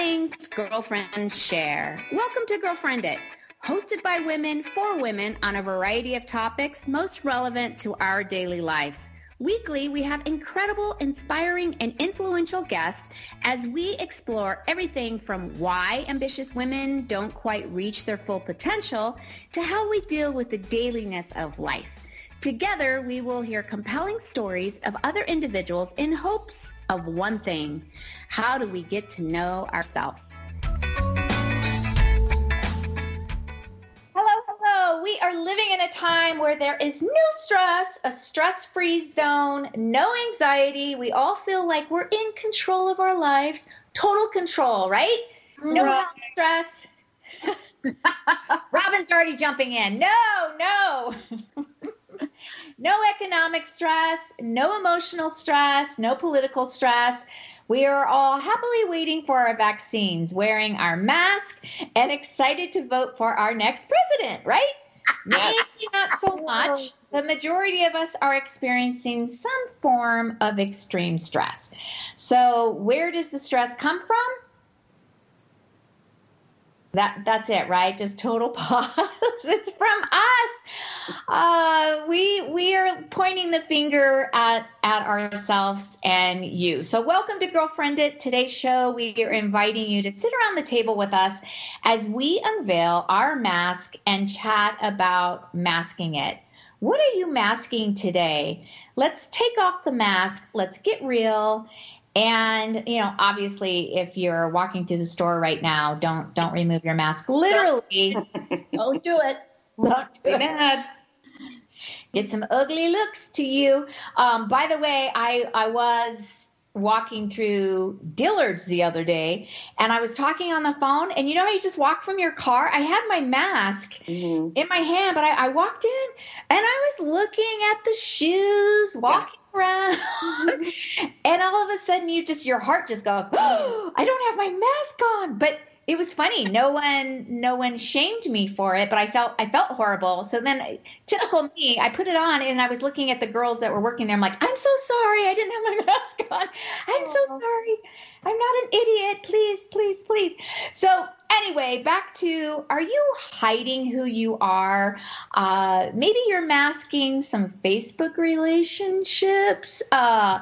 things girlfriends share. Welcome to Girlfriend It, hosted by women for women on a variety of topics most relevant to our daily lives. Weekly, we have incredible, inspiring, and influential guests as we explore everything from why ambitious women don't quite reach their full potential to how we deal with the dailiness of life. Together, we will hear compelling stories of other individuals in hopes of one thing. How do we get to know ourselves? Hello, hello. We are living in a time where there is no stress, a stress-free zone, no anxiety. We all feel like we're in control of our lives. Total control, right? No Right. stress. Robin's already jumping in. No, no. no economic stress, no emotional stress, no political stress. We are all happily waiting for our vaccines, wearing our mask, and excited to vote for our next president, right? Maybe not so much. The majority of us are experiencing some form of extreme stress. So, where does the stress come from? That that's it, right? Just total pause. it's from us. Uh, we we are pointing the finger at at ourselves and you. So welcome to Girlfriend It. Today's show, we are inviting you to sit around the table with us as we unveil our mask and chat about masking it. What are you masking today? Let's take off the mask. Let's get real. And you know, obviously, if you're walking through the store right now, don't don't remove your mask. Literally, Don't do it. Don't too bad. Get some ugly looks to you. Um, by the way, I I was walking through Dillard's the other day, and I was talking on the phone. And you know how you just walk from your car? I had my mask Mhm. in my hand, but I, I walked in and I was looking at the shoes, walking around, and all of a sudden you just your heart just goes, oh, I don't have my mask on. But it was funny. No one no one shamed me for it, but I felt I felt horrible. So then typical me, I put it on and I was looking at the girls that were working there. I'm like, I'm so sorry, I didn't have my mask on. I'm so sorry. I'm not an idiot. Please, please, please. So anyway, back to are you hiding who you are? Uh, maybe you're masking some Facebook relationships. Uh,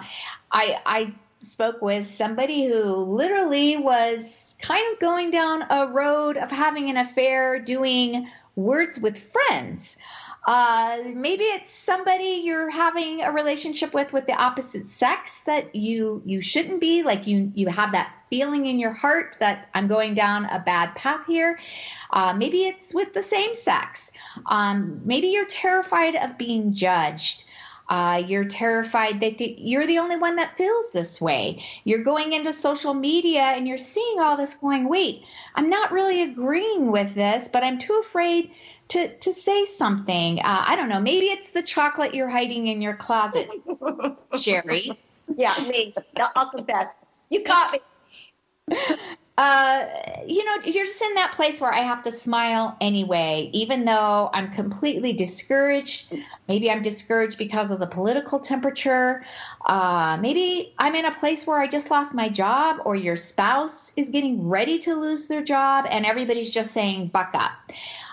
I I spoke with somebody who literally was kind of going down a road of having an affair, doing words with friends. Uh, maybe it's somebody you're having a relationship with with the opposite sex that you you shouldn't be. Like you you have that feeling in your heart that I'm going down a bad path here. Uh, maybe it's with the same sex. Um, maybe you're terrified of being judged. Uh, you're terrified that the, you're the only one that feels this way. You're going into social media and you're seeing all this going, wait, I'm not really agreeing with this, but I'm too afraid to, to say something. Uh, I don't know. Maybe it's the chocolate you're hiding in your closet, Sherry. Yeah, me. I'll- I'll confess. You caught me. uh, you know, you're just in that place where I have to smile anyway, even though I'm completely discouraged. Maybe I'm discouraged because of the political temperature. Uh, maybe I'm in a place where I just lost my job, or your spouse is getting ready to lose their job, and everybody's just saying, buck up.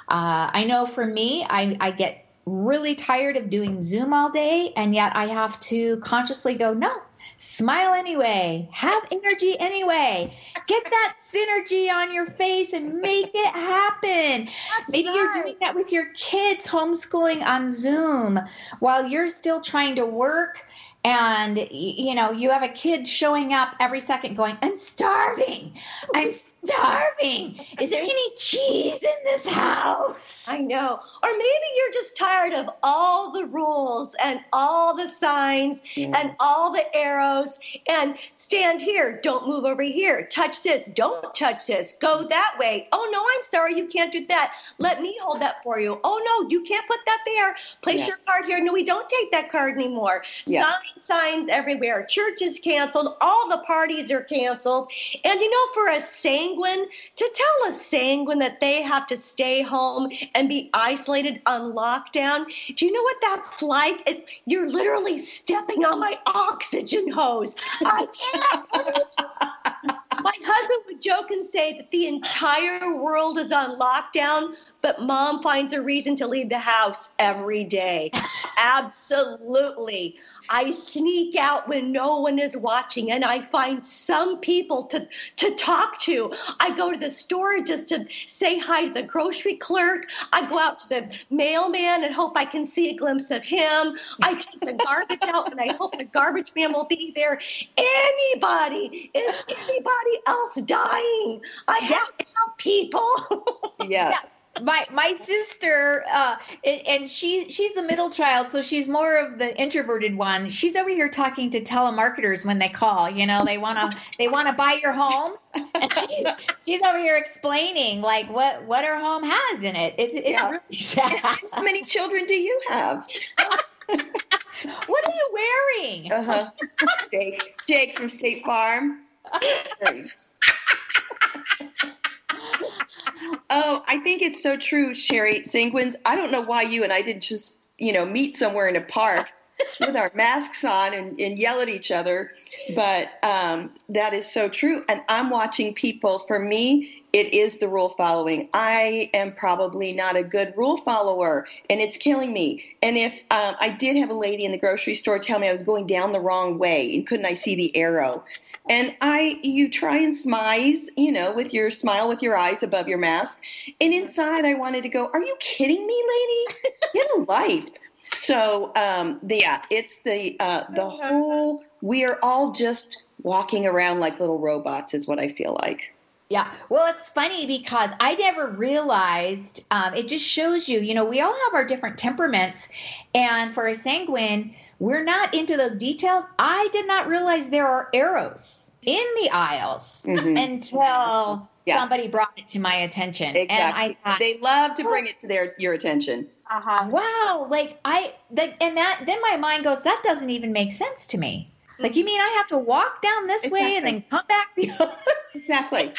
Uh, I know for me, I, I get really tired of doing Zoom all day, and yet I have to consciously go, no, smile anyway, have energy anyway, get that synergy on your face and make it happen. That's Maybe you're doing that with your kids homeschooling on Zoom while you're still trying to work. And you know, you have a kid showing up every second going, I'm starving. I'm starving. Is there any cheese in this house? I know. Or maybe you're just tired of all the rules and all the signs and all the arrows and stand here, don't move over here, touch this, don't touch this, go that way. Oh no, I'm sorry, you can't do that. Let me hold that for you. Oh no, you can't put that there. Place Yeah. your card here. No, we don't take that card anymore. Yeah. Signs, signs everywhere. Church is canceled. All the parties are canceled. And you know, for a sanguine, to tell a sanguine that they have to stay home and be isolated on lockdown, do you know what that's like? It, you're literally stepping on my oxygen hose. I can't. My husband would would joke and say that the entire world is on lockdown, but mom finds a reason to leave the house every day. Absolutely. I sneak out when no one is watching and I find some people to, to talk to. I go to the store just to say hi to the grocery clerk. I go out to the mailman and hope I can see a glimpse of him. I take the garbage out and I hope the garbage man will be there. Anybody, is anybody else dying? I have to help people. yeah. yeah my my sister uh, and she she's the middle child so she's more of the introverted one. She's over here talking to telemarketers when they call you know they want to they want to buy your home. And she's, she's over here explaining like what what her home has in it. It's, it's yeah. really sad. How many children do you have? What are you wearing? Uh-huh. Jake jake from state farm Oh, I think it's so true, Sherry. Sanguines, I don't know why you and I didn't just, you know, meet somewhere in a park with our masks on and, and, yell at each other. But um, that is so true. And I'm watching people, for me, it is the rule following. I am probably not a good rule follower, and it's killing me. And if um, I did have a lady in the grocery store tell me I was going down the wrong way, and couldn't I see the arrow? And I, you try and smize, you know, with your smile with your eyes above your mask. And inside, I wanted to go, "Are you kidding me, lady? Get a life." So, um, the, yeah, it's the uh, the whole. We are all just walking around like little robots, is what I feel like. Yeah. Well, it's funny because I never realized. Um, it just shows you, you know, we all have our different temperaments, and for a sanguine we're not into those details. I did not realize there are arrows in the aisles mm-hmm. until yeah. somebody brought it to my attention. Exactly. And I thought, they love to bring it to their your attention. Uh-huh. Wow. Like I that and that then my mind goes, that doesn't even make sense to me. Like you mean I have to walk down this exactly. way and then come back the other? Exactly.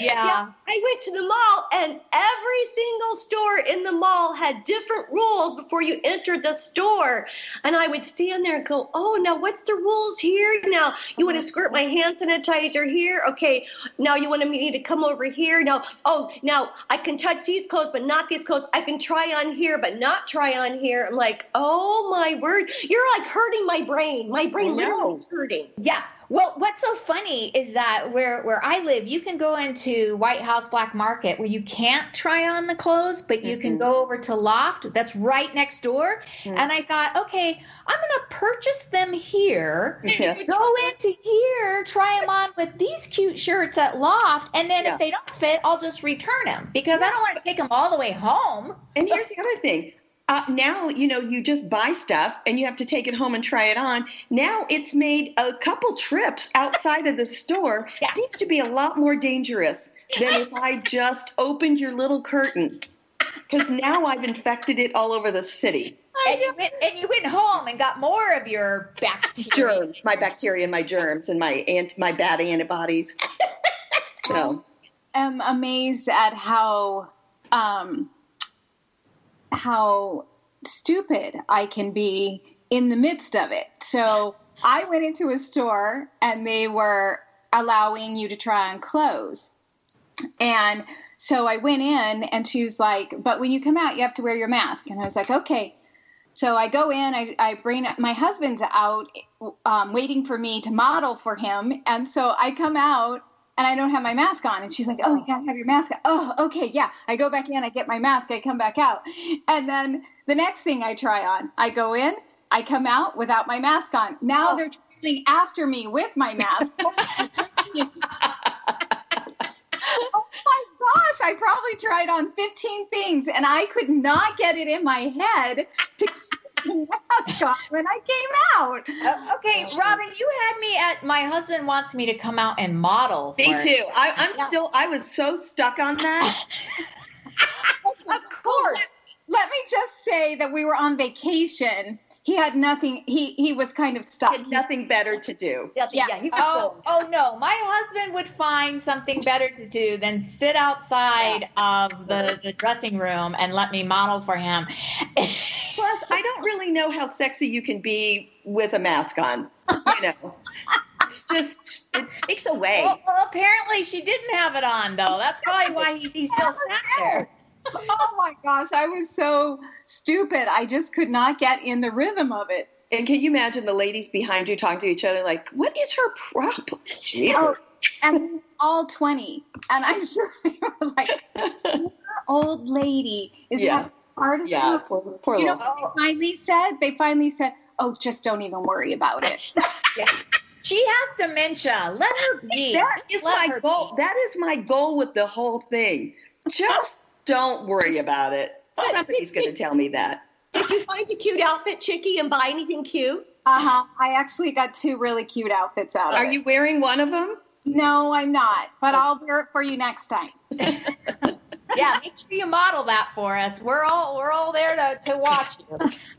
Yeah. yeah. I went to the mall and every single store in the mall had different rules before you entered the store. And I would stand there and go, Oh, now what's the rules here? Now you want to squirt my hand sanitizer here? Okay. Now you want me to come over here? Now, oh, now I can touch these clothes, but not these clothes. I can try on here, but not try on here. I'm like, Oh my word. You're like hurting my brain. My brain oh, literally hurting. Yeah. Well, what's so funny is that where where I live, you can go into White House Black Market where you can't try on the clothes, but you mm-hmm. can go over to Loft that's right next door. Mm-hmm. And I thought, okay, I'm going to purchase them here, yeah. go into here, try them on with these cute shirts at Loft, and then yeah. if they don't fit, I'll just return them because yeah. I don't want to take them all the way home. And here's the other thing uh, now you know you just buy stuff and you have to take it home and try it on. Now it's made a couple trips outside of the store. Yeah. seems to be a lot more dangerous than if i just opened your little curtain. Because now i've infected it all over the city. And you, went, and you went home and got more of your bacteria. Germs my bacteria and my germs and my ant my bad antibodies. So. I'm amazed at how um, how stupid I can be in the midst of it. So I went into a store and they were allowing you to try on clothes. And so I went in and she was like, but when you come out, you have to wear your mask. And I was like, okay. So I go in, I, I bring my husband's out um, waiting for me to model for him. And so I come out and I don't have my mask on. And she's like, Oh, you gotta have your mask on. Oh, okay, yeah. I go back in, I get my mask, I come back out. And then the next thing I try on, I go in, I come out without my mask on. Now oh. they're trailing after me with my mask. oh my gosh, I probably tried on 15 things and I could not get it in my head to when I came out. Uh, okay, Robin, you had me at my husband wants me to come out and model. Me too. I, am yeah. still. I was so stuck on that. of course. Let me just say that we were on vacation he had nothing. He he was kind of stuck. He had nothing better to do. Yeah. yeah. oh, oh no, my husband would find something better to do than sit outside yeah. of the, the dressing room and let me model for him. Plus, I don't really know how sexy you can be with a mask on. You know. It's just it takes away. Well, well, apparently she didn't have it on though. That's probably why he's, he's still sat there. Oh my gosh, I was so stupid. I just could not get in the rhythm of it. And can you imagine the ladies behind you talking to each other like, "What is her problem?" Oh, and all 20. And I'm sure they were like, this old lady is Yeah. having the hardest Yeah, time. poor, poor You know little- what they finally said? They finally said, oh, just don't even worry about it. She has dementia. Let her be. That is Let my goal. be. That is my goal with the whole thing. Just don't worry about it. Somebody's going to tell me that. Did you find a cute outfit, Chicky, and buy anything cute? Uh-huh. I actually got two really cute outfits out of Are it. you wearing one of them? No, I'm not, but I'll wear it for you next time. yeah, make sure you model that for us. We're all we're all there to, to watch you.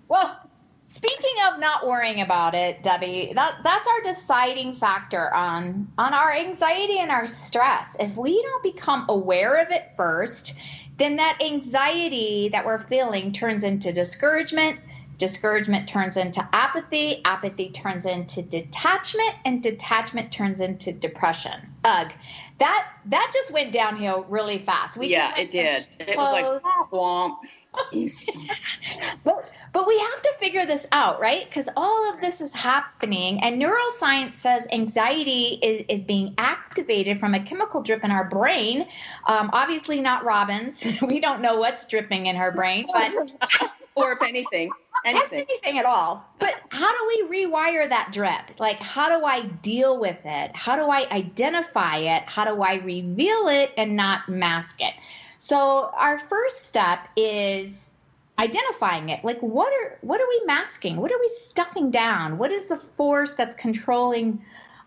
Well, speaking of not worrying about it, Debbie, that that's our deciding factor on on our anxiety and our stress. If we don't become aware of it first, then that anxiety that we're feeling turns into discouragement. Discouragement turns into apathy. Apathy turns into detachment, and detachment turns into depression. Ugh, that that just went downhill really fast. We yeah, it did. It was like swamp. but but we have to figure this out, right? Because all of this is happening, and neuroscience says anxiety is, is being activated from a chemical drip in our brain. Um, obviously, not Robin's. we don't know what's dripping in her brain, but or if anything, anything. anything at all. But how do we rewire that drip? Like, how do I deal with it? How do I identify it? How do I reveal it and not mask it? So, our first step is identifying it. Like, what are what are we masking? What are we stuffing down? What is the force that's controlling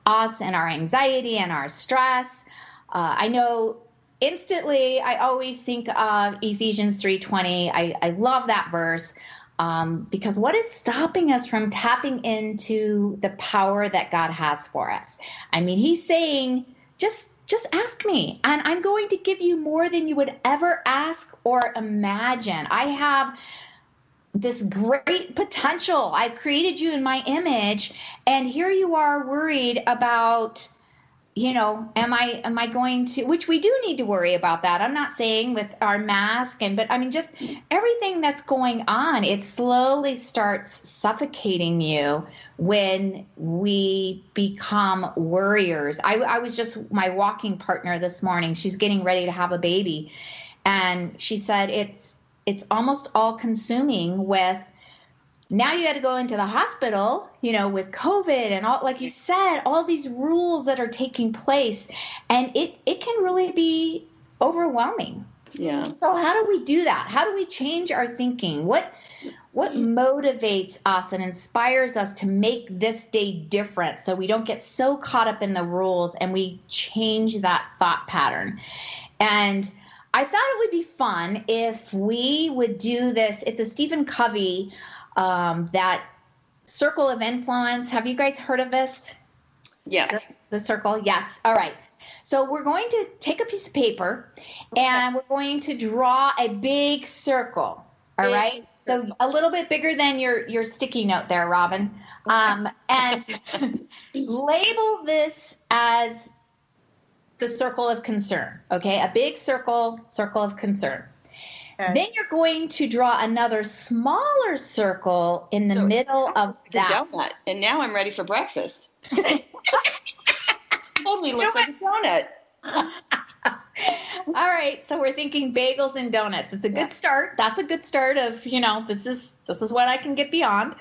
us and our anxiety and our stress? Uh, I know instantly i always think of ephesians 3.20 I, I love that verse um, because what is stopping us from tapping into the power that god has for us i mean he's saying just just ask me and i'm going to give you more than you would ever ask or imagine. I have this great potential. I've created you in my image and here you are worried about you know am i am i going to which we do need to worry about that. I'm not saying with our mask and but i mean just everything that's going on it slowly starts suffocating you when we become worriers. I, I was just my walking partner this morning she's getting ready to have a baby and she said it's it's almost all consuming with now you got to go into the hospital, you know, with COVID and all, like you said, all these rules that are taking place, and it it can really be overwhelming. Yeah. So how do we do that? How do we change our thinking? What what motivates us and inspires us to make this day different so we don't get so caught up in the rules and we change that thought pattern? And I thought it would be fun if we would do this. It's a Stephen Covey um, that circle of influence. Have you guys heard of this? Yes. The circle? Yes. All right. So we're going to take a piece of paper and we're going to draw a big circle. All Big right. So a little bit bigger than your your sticky note there, Robin. Um, and label this as the circle of concern. Okay, a big circle, circle of concern. Okay. Then you're going to draw another smaller circle in the So- middle of The that. donut. And now I'm ready for breakfast. totally looks like a donut. All right, so we're thinking bagels and donuts. It's a good start. That's a good start of, you know, this is this is what I can get beyond.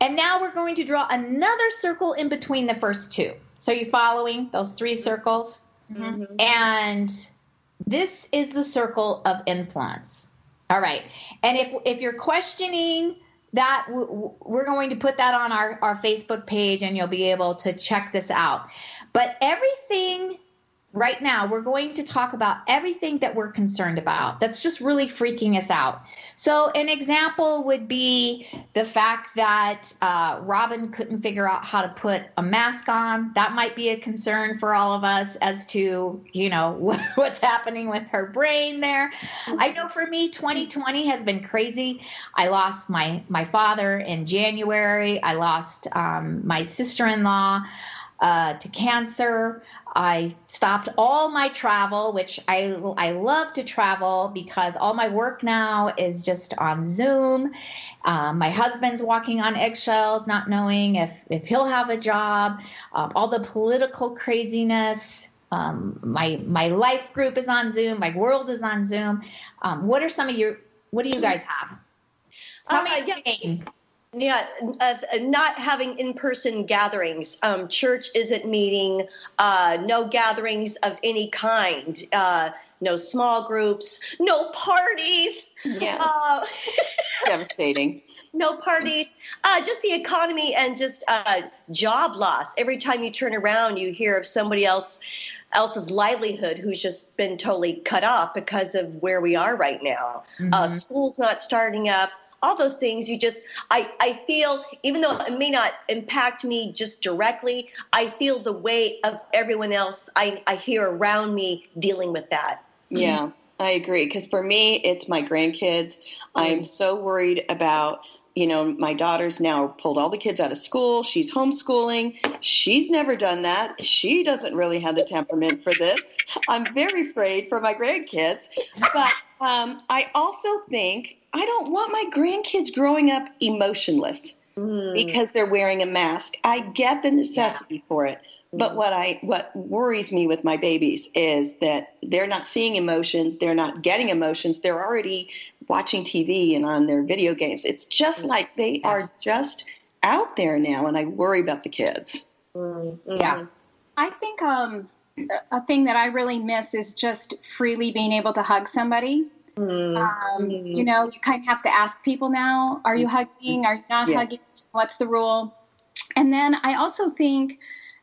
And now we're going to draw another circle in between the first two. So you following those three circles? Mm-hmm. And this is the circle of influence. All right. And if if you're questioning that we're going to put that on our, our Facebook page and you'll be able to check this out. But everything right now, we're going to talk about everything that we're concerned about that's just really freaking us out. So, an example would be the fact that uh, Robin couldn't figure out how to put a mask on. That might be a concern for all of us as to, you know, what's happening with her brain there. I know for me, 2020 has been crazy. I lost my my father in January. I lost um, my sister in law. Uh, to cancer. I stopped all my travel, which I I love to travel because all my work now is just on Zoom. Um, my husband's walking on eggshells, not knowing if if he'll have a job. Um, all the political craziness. Um, my my life group is on Zoom. My world is on Zoom. Um, what are some of your What do you guys have? Tell Uh, me yeah. Yeah, uh, not having in-person gatherings. Um, church isn't meeting. Uh, no gatherings of any kind. Uh, no small groups. No parties. Yes. Uh, Devastating. no parties. Uh, just the economy and just uh, job loss. Every time you turn around, you hear of somebody else else's livelihood who's just been totally cut off because of where we are right now. Uh, Mhm. school's not starting up. All those things, you just, I, I feel, even though it may not impact me just directly, I feel the weight of everyone else I, I hear around me dealing with that. Yeah, I agree. Because for me, it's my grandkids. I'm mm-hmm. so worried about, you know, my daughter's now pulled all the kids out of school. She's homeschooling. She's never done that. She doesn't really have the temperament for this. I'm very afraid for my grandkids. But um, I also think I don't want my grandkids growing up emotionless Mm. because they're wearing a mask. I get the necessity for it. But what I what worries me with my babies is that they're not seeing emotions, they're not getting emotions, they're already watching TV and on their video games. It's just like they are just out there now and I worry about the kids. Mm. Yeah. I think um, a thing that I really miss is just freely being able to hug somebody. Mm. Um, Mhm. You know, you kind of have to ask people now: Are you hugging? Are you not Yeah. hugging? What's the rule? And then I also think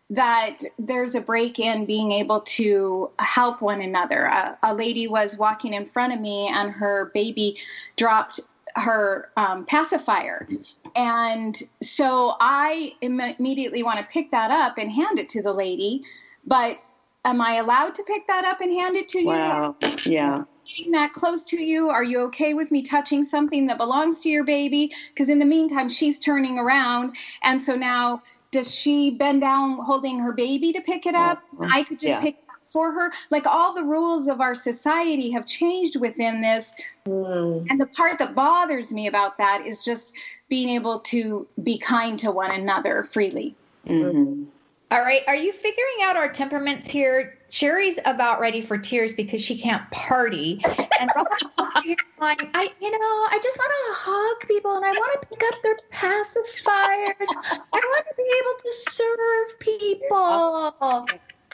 that there's a break in being able to help one another. A, a lady was walking in front of me, and her baby dropped her um, pacifier. And so I Im- immediately want to pick that up and hand it to the lady. But am I allowed to pick that up and hand it to you? Wow. Yeah. getting that close to you? Are you okay with me touching something that belongs to your baby? Because in the meantime, she's turning around. And so now, does she bend down holding her baby to pick it up? I could just Yeah. pick it up for her. Like all the rules of our society have changed within this. Mm. And the part that bothers me about that is just being able to be kind to one another freely. hmm All right, are you figuring out our temperaments here? Sherry's about ready for tears because she can't party, and Robin's like, I, you know, I just want to hug people and I want to pick up their pacifiers. I want to be able to serve people.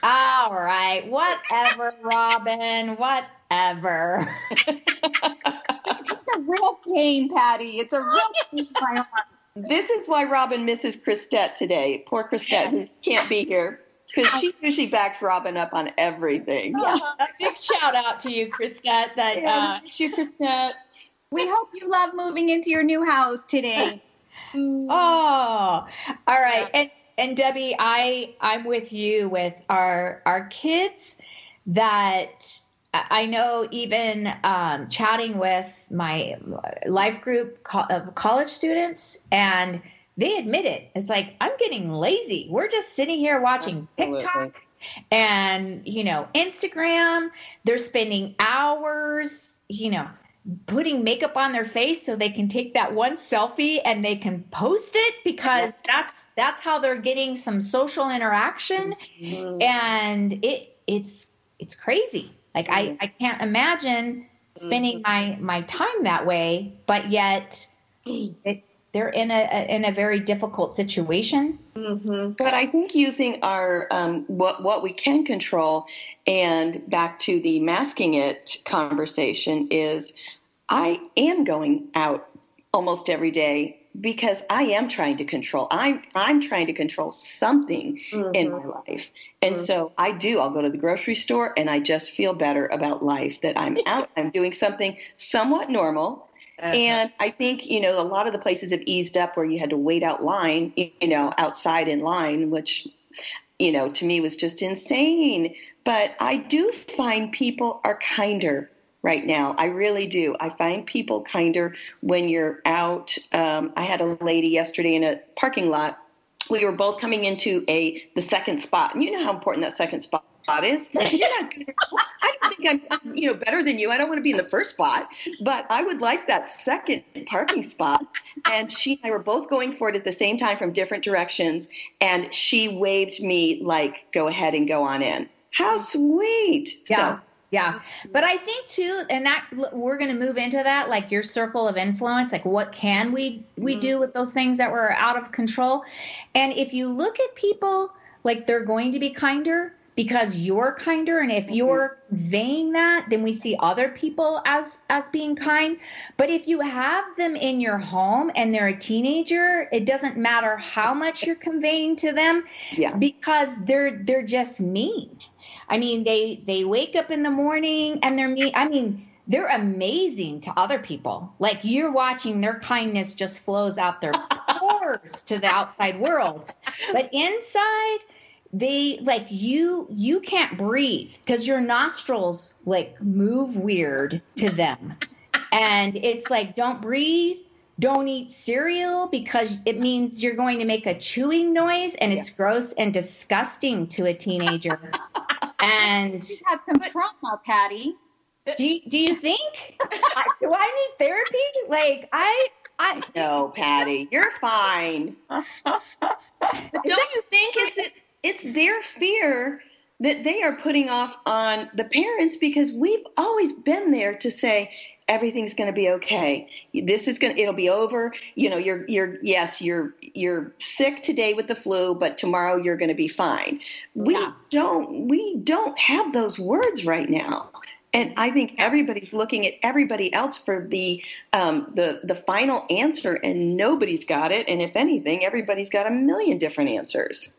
All right, whatever, Robin, whatever. It's a real pain, Patty. It's a real pain in my heart. This is why Robin misses Christette today. Poor Christette who can't be here because she usually backs Robin up on everything. A big shout out to you, Christette. That uh, miss you, Christette. We hope you love moving into your new house today. Oh, all right. And and Debbie, I I'm with you with our our kids that I know even um, chatting with my life group of college students and they admit it. It's like I'm getting lazy. We're just sitting here watching Absolutely. TikTok and you know Instagram. They're spending hours, you know, putting makeup on their face so they can take that one selfie and they can post it because that's that's how they're getting some social interaction Mm. and it it's it's crazy like i i can't imagine spending my my time that way but yet it, they're in a in a very difficult situation. Mhm. But I think using our um, what what we can control, and back to the masking it conversation is, I am going out almost every day because I am trying to control. I'm I'm trying to control something in my life, and so I do. I'll go to the grocery store, and I just feel better about life that I'm out. I'm doing something somewhat normal. Uh-huh. And I think, you know, a lot of the places have eased up where you had to wait out line, you know, outside in line, which, you know, to me was just insane. But I do find people are kinder right now. I really do. I find people kinder when you're out. Um, I had a lady yesterday in a parking lot we were both coming into a the second spot, and you know how important that second spot is. You're not good. I don't think I'm, you know, better than you. I don't want to be in the first spot, but I would like that second parking spot. And she and I were both going for it at the same time from different directions, and she waved me like, "Go ahead and go on in." How sweet! Yeah. So, Yeah. But I think too, and that we're going to move into that, like your circle of influence, like what can we, we Mhm. do with those things that were out of control. And if you look at people, like they're going to be kinder because you're kinder. And if Mhm. you're conveying that, then we see other people as, as being kind. But if you have them in your home and they're a teenager, it doesn't matter how much you're conveying to them yeah. because they're they're just mean. I mean, they they wake up in the morning and they're mean. I mean, they're amazing to other people. Like you're watching their kindness just flows out their pores to the outside world. But inside, they like you you can't breathe because your nostrils like move weird to them. And it's like don't breathe don't eat cereal because it means you're going to make a chewing noise and it's gross and disgusting to a teenager. And She's had some trauma, Patty. do you, do you think do I need therapy? Like I I No, Patty, you're fine. But don't you think it's it, it's their fear that they are putting off on the parents because we've always been there to say everything's going to be okay. This is going to it'll be over. You know, you're you're yes, you're you're sick today with the flu, but tomorrow you're going to be fine. We Yeah. don't we don't have those words right now. And I think everybody's looking at everybody else for the um, the the final answer, and nobody's got it. And if anything, everybody's got a million different answers.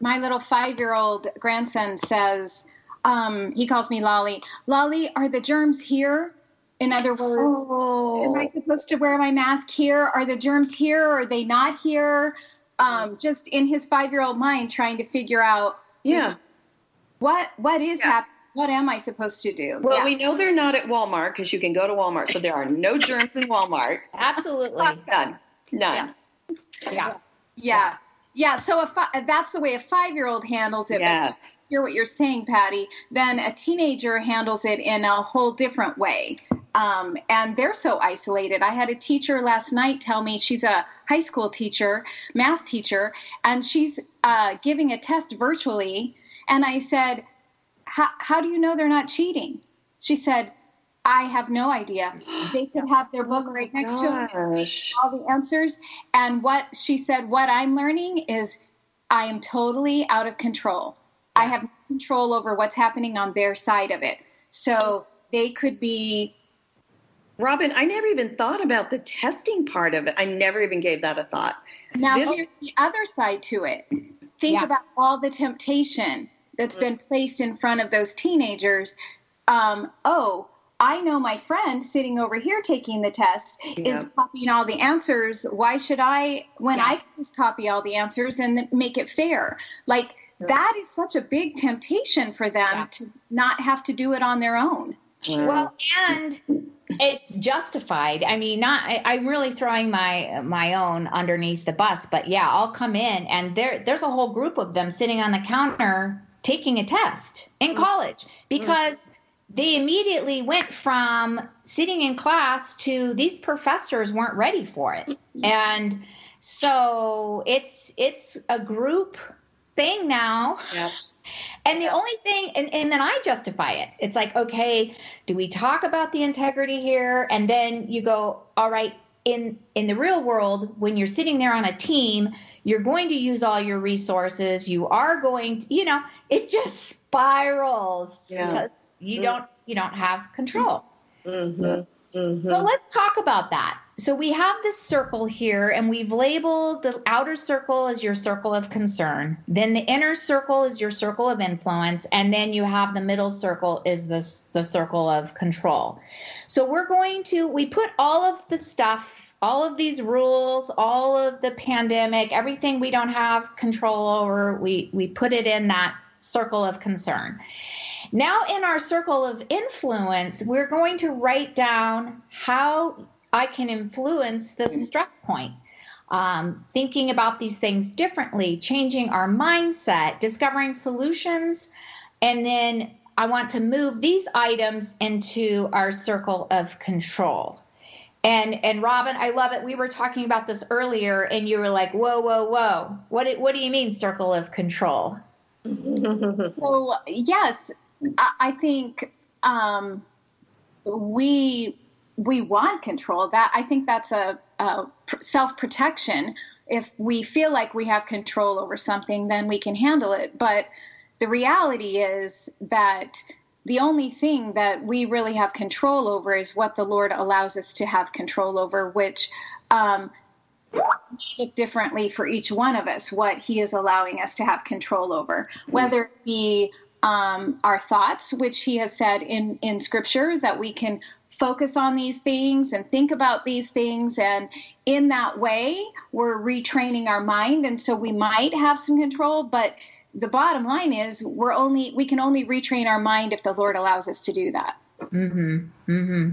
My little five year old grandson says, um, he calls me Lolly. Lolly, are the germs here? In other words, am I supposed to wear my mask here? Are the germs here? Or Are they not here? Um, just in his five year old mind, trying to figure out yeah. what what is Yeah. happening. What am I supposed to do? Well, Yeah. we know they're not at Walmart because you can go to Walmart, so there are no germs in Walmart. absolutely None. None. yeah. yeah, yeah. So if that's the way a five year old handles it. But Yes. hear what you're saying, Patty, then a teenager handles it in a whole different way. Um, and they're so isolated. I had a teacher last night tell me she's a high school teacher, math teacher, and she's uh, giving a test virtually. And I said, "How how do you know they're not cheating? She said, I have no idea. They could have their book right next to them all the answers. And what she said, what I'm learning is I am totally out of control. I have no control over what's happening on their side of it. So they could be, Robin, I never even thought about the testing part of it. I never even gave that a thought. now here's the other side to it. Think Yeah. about all the temptation that's been placed in front of those teenagers. Um, oh, I know my friend sitting over here taking the test Yeah. is copying all the answers. Why should I, when Yeah. I can just copy all the answers and make it fair? Like that is such a big temptation for them Yeah. to not have to do it on their own. Well, and it's justified. I mean, not. I, I'm really throwing my my own underneath the bus, but yeah, I'll come in, and there there's a whole group of them sitting on the counter taking a test in mm. college mm. because they immediately went from sitting in class to these professors weren't ready for it, mm-hmm. and so it's it's a group thing now. yeah. And the only thing, and, and then I justify it. It's like, okay, do we talk about the integrity here? And then you go, all right, in in the real world, when you're sitting there on a team, you're going to use all your resources. You are going to, you know, it just spirals Yeah. because you Mm. don't you don't have control. Mm-hmm. Mm-hmm. So let's talk about that. So we have this circle here, and we've labeled the outer circle as your circle of concern. Then the inner circle is your circle of influence, and then you have the middle circle is the the circle of control. So we're going to we put all of the stuff, all of these rules, all of the pandemic, everything we don't have control over, we we put it in that circle of concern. Now, in our circle of influence, we're going to write down how I can influence the stress point. um, thinking about these things differently, changing our mindset, discovering solutions, and then I want to move these items into our circle of control. And and Robin, I love it. We were talking about this earlier, and you were like, "Whoa, whoa, whoa! What what do you mean circle of control?" so yes, I, think um, we we want control. That I think that's a, a self protection. If we feel like we have control over something, then we can handle it. But the reality is that the only thing that we really have control over is what the Lord allows us to have control over, which um, look differently for each one of us, what He is allowing us to have control over, whether it be um, our thoughts, which He has said in, in Scripture that we can focus on these things and think about these things. And in that way, we're retraining our mind. And so we might have some control, but the bottom line is we're only we can only retrain our mind if the Lord allows us to do that. Mm-hmm. Mm-hmm.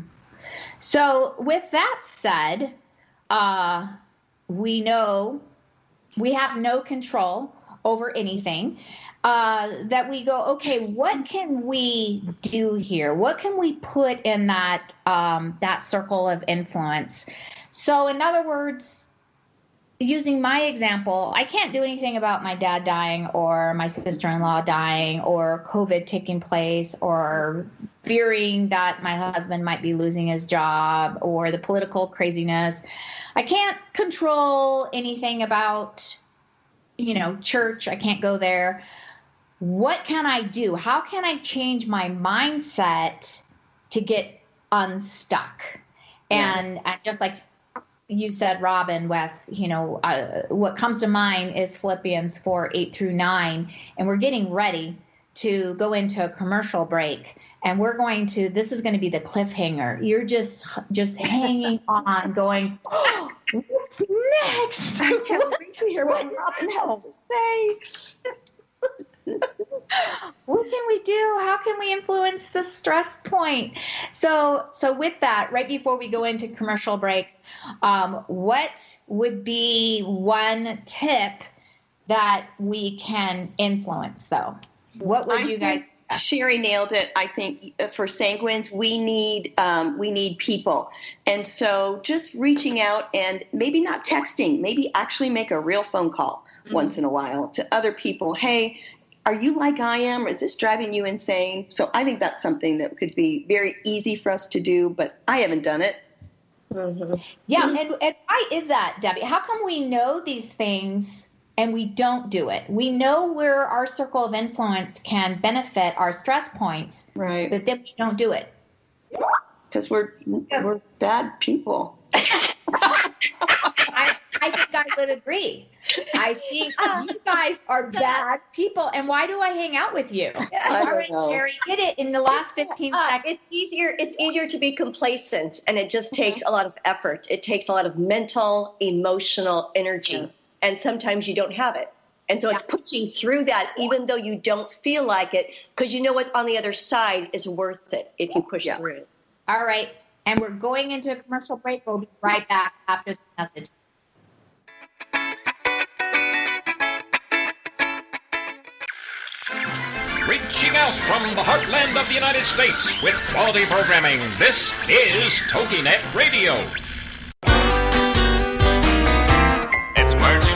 So with that said, uh, we know we have no control over anything. Uh, that we go, okay, what can we do here? What can we put in that um, that circle of influence? So, in other words, using my example, I can't do anything about my dad dying or my sister in law dying or COVID taking place or fearing that my husband might be losing his job or the political craziness. I can't control anything about, you know, church. I can't go there. What can I do? How can I change my mindset to get unstuck? Yeah. And, and just like you said, Robin, with, you know, uh, what comes to mind is Philippians 4 8 through 9. And we're getting ready to go into a commercial break. And we're going to, this is going to be the cliffhanger. You're just, just hanging on, going, oh, what's next? I can't wait to hear what Robin has to say. We do? How can we influence the stress point? So, so with that, right before we go into commercial break, um, what would be one tip that we can influence, though? What would I you guys? Sherry nailed it. I think uh, for sanguines, we need um, we need people, and so just reaching out and maybe not texting, maybe actually make a real phone call mm-hmm. once in a while to other people. Hey, are you like I am? Or is this driving you insane? So I think that's something that could be very easy for us to do, but I haven't done it. Mm-hmm. Yeah, and, and why is that, Debbie? How come we know these things and we don't do it? We know where our circle of influence can benefit our stress points, right? But then we don't do it because we're we're bad people. I, I think I would agree. I think you guys are bad people. And why do I hang out with you? All right, Sherry, hit it in the last 15 uh, seconds. It's easier, it's easier to be complacent and it just takes a lot of effort. It takes a lot of mental, emotional energy. And sometimes you don't have it. And so yeah. it's pushing through that, even though you don't feel like it, because you know what on the other side is worth it if you push yeah. through. All right. And we're going into a commercial break. We'll be right back after the message. Reaching out from the heartland of the United States with quality programming, this is TogiNet Radio. It's merging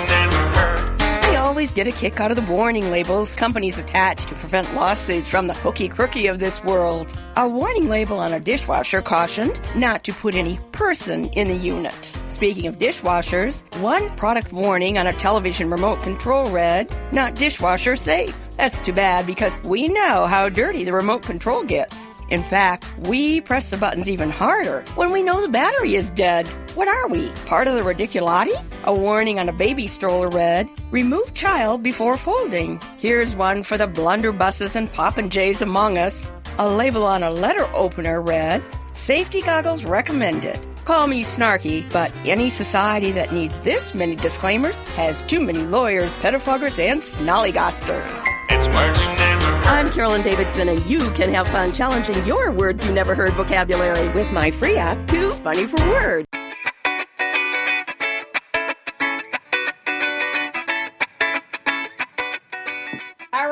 I always get a kick out of the warning labels companies attach to prevent lawsuits from the hooky crooky of this world. A warning label on a dishwasher cautioned not to put any person in the unit. Speaking of dishwashers, one product warning on a television remote control read, not dishwasher safe. That's too bad because we know how dirty the remote control gets. In fact, we press the buttons even harder when we know the battery is dead. What are we? Part of the ridiculati? A warning on a baby stroller read, remove child before folding. Here's one for the blunderbusses and popinjays among us. A label on a letter opener read, Safety goggles recommended. Call me snarky, but any society that needs this many disclaimers has too many lawyers, pettifoggers, and snollygosters. It's words you never heard. I'm Carolyn Davidson, and you can have fun challenging your words you never heard vocabulary with my free app, Too Funny for Words.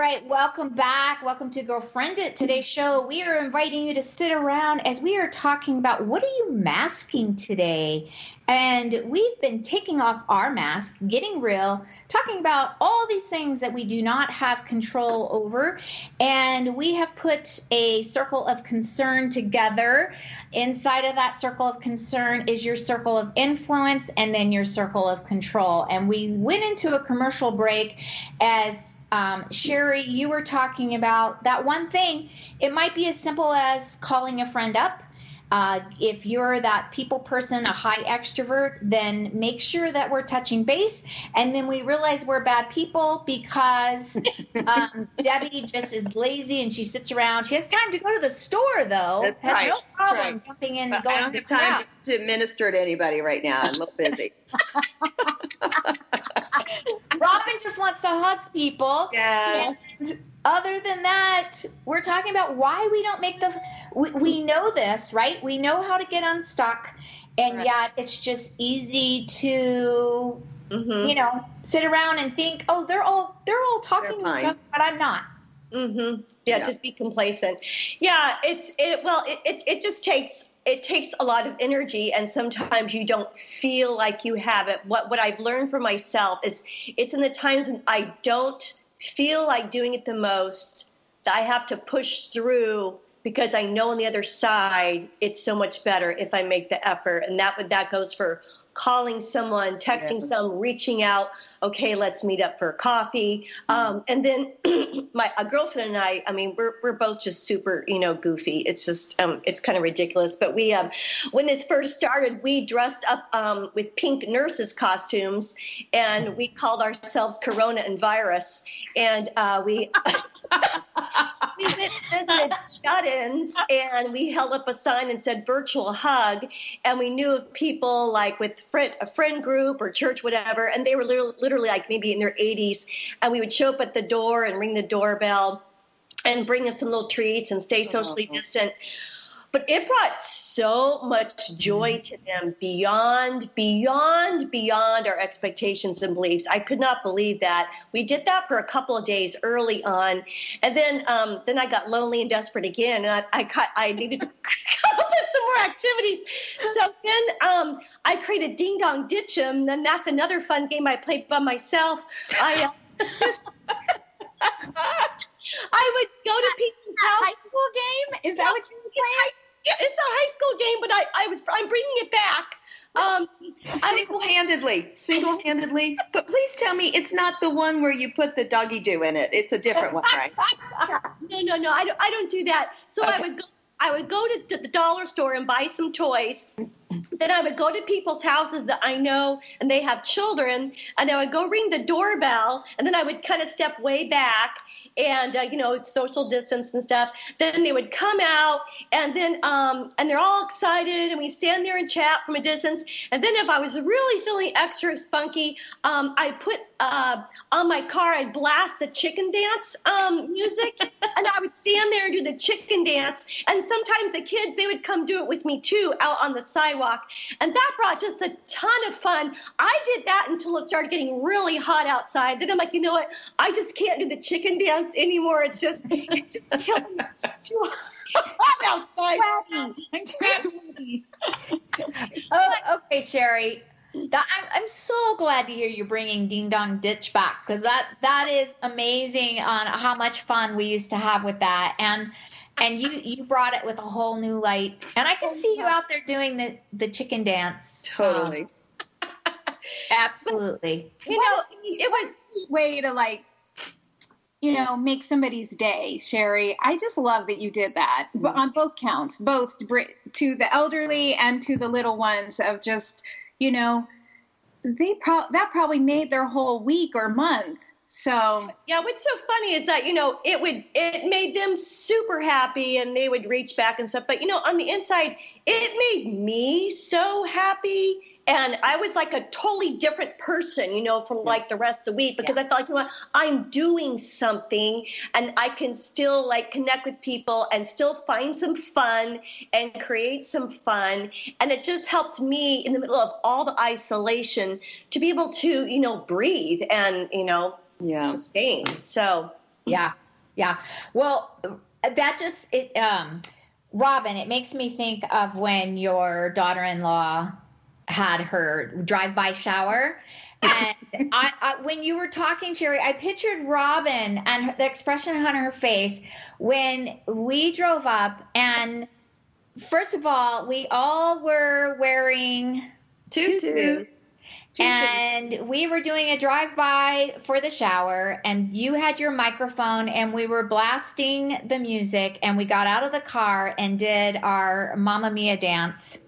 Right, welcome back. Welcome to Girlfriend It. Today's show, we are inviting you to sit around as we are talking about what are you masking today? And we've been taking off our mask, getting real, talking about all these things that we do not have control over. And we have put a circle of concern together. Inside of that circle of concern is your circle of influence and then your circle of control. And we went into a commercial break as um, Sherry, you were talking about that one thing. It might be as simple as calling a friend up. Uh, if you're that people person, a high extrovert, then make sure that we're touching base. And then we realize we're bad people because um, Debbie just is lazy and she sits around. She has time to go to the store, though. That's has right. no problem Right. jumping in and going I don't to have time to minister to anybody right now. I'm a little busy. Robin just wants to hug people. Yes. And other than that, we're talking about why we don't make the. We, we know this, right? We know how to get unstuck, and Right. yet it's just easy to, Mm-hmm. you know, sit around and think, oh, they're all they're all talking They're to each other, but I'm not. Mm-hmm. Yeah, Yeah. just be complacent. Yeah, it's it. Well, it, it it just takes it takes a lot of energy, and sometimes you don't feel like you have it. What what I've learned for myself is it's in the times when I don't feel like doing it the most that I have to push through because I know on the other side it's so much better if I make the effort, and that that goes for calling someone, texting Yeah. some, reaching out. Okay, let's meet up for coffee. Um, and then my a girlfriend and I, I mean, we're we're both just super, you know, goofy. It's just um, it's kind of ridiculous. But we, um, when this first started, we dressed up um, with pink nurses costumes, and we called ourselves Corona and Virus, and uh, we. we went visited shut-ins and we held up a sign and said virtual hug and we knew of people like with friend, a friend group or church whatever and they were literally, literally like maybe in their 80s and we would show up at the door and ring the doorbell and bring them some little treats and stay socially distant but it brought so much joy to them beyond beyond beyond our expectations and beliefs. I could not believe that. We did that for a couple of days early on. And then um, then i got lonely and desperate again. And i, I, cut, I needed to come up with some more activities. So then um, i created ding dong ditch 'em. Then that's another fun game i played by myself. I uh, just I would go to people's house. High school game? Is that what you were playing? It's a high school game, but I, I was I'm bringing it back. Um, Single-handedly, single-handedly. But please tell me it's not the one where you put the doggy do in it. It's a different one, right? no, no, no. I don't, I don't do that. So I would go. I would go to the dollar store and buy some toys. Then I would go to people's houses that I know and they have children, and I would go ring the doorbell, and then I would kind of step way back and uh, you know social distance and stuff. Then they would come out, and then um, and they're all excited, and we stand there and chat from a distance. And then if I was really feeling extra spunky, um, I put uh, on my car, I'd blast the chicken dance um, music, and I would stand there and do the chicken dance. And sometimes the kids they would come do it with me too, out on the sidewalk, and that brought just a ton of fun. I did that until it started getting really hot outside. Then I'm like, you know what? I just can't do the chicken dance anymore. It's just, it's just killing me. It's just too hot outside. Sweaty. I'm too sweaty. Oh, okay, Sherry. That, I'm, I'm so glad to hear you're bringing Ding Dong Ditch back because that that is amazing on how much fun we used to have with that and and you you brought it with a whole new light and I can see you out there doing the the chicken dance Totally. Um, absolutely You know, it was way to like you know make somebody's day sherry. I just love that you did that but mm-hmm. on both counts both to, to the elderly and to the little ones of just you know they pro- that probably made their whole week or month. So Yeah, what's so funny is that you know it would it made them super happy and they would reach back and stuff. But you know, on the inside, it made me so happy, and I was like a totally different person, you know, from like the rest of the week because I felt like you know what, I'm doing something and I can still like connect with people and still find some fun and create some fun, and it just helped me in the middle of all the isolation to be able to you know breathe and you know Yeah. sustain. So Yeah, yeah. Well, that just it. Um, Robin, it makes me think of when your daughter-in-law had her drive-by shower. and I, I, when you were talking, Sherry, I pictured Robin and the expression on her face when we drove up. And first of all, we all were wearing Tutus. tutus. And we were doing a drive by for the shower, and you had your microphone, and we were blasting the music, and we got out of the car and did our Mamma Mia dance.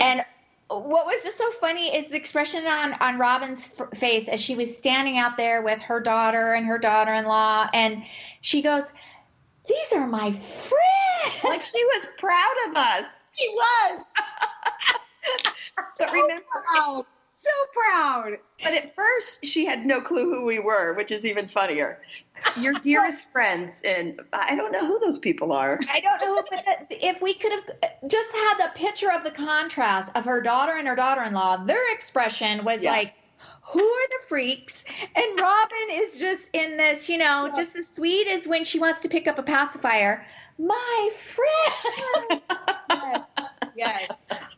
And what was just so funny is the expression on on Robin's f- face as she was standing out there with her daughter and her daughter-in-law, and she goes, "These are my friends." Like she was proud of us. She was So remember, proud, so proud. but at first she had no clue who we were, which is even funnier. Your dearest friends, and I don't know who those people are. I don't know, but if we could have just had the picture of the contrast of her daughter and her daughter-in-law, their expression was Yeah. like, "Who are the freaks?" And Robin is just in this, you know, just as sweet as when she wants to pick up a pacifier. My friend. Yes.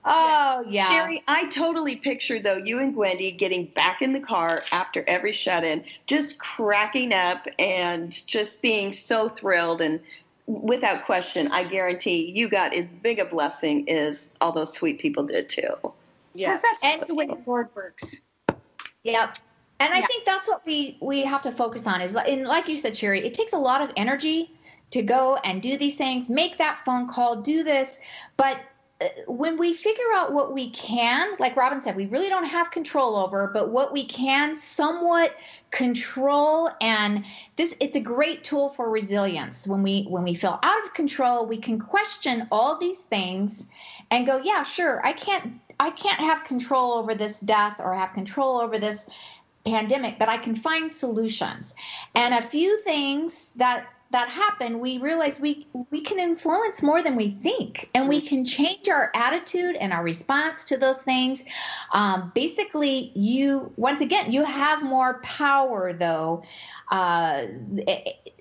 Oh yeah. Sherry, I totally picture though you and Gwendy getting back in the car after every shut-in, just cracking up and just being so thrilled and without question, I guarantee you got as big a blessing as all those sweet people did too. Because that's And- the way the Lord works. Yep. And I think that's what we we have to focus on is li- and like you said, Sherry, it takes a lot of energy to go and do these things, make that phone call, do this, but when we figure out what we can, like Robin said, we really don't have control over, but what we can somewhat control and this it's a great tool for resilience. When we when we feel out of control, we can question all these things and go, yeah, sure, I can't I can't have control over this death or have control over this pandemic, but I can find solutions. And a few things that that happen, we realize we we can influence more than we think, and we can change our attitude and our response to those things. Um, basically, you once again you have more power though uh,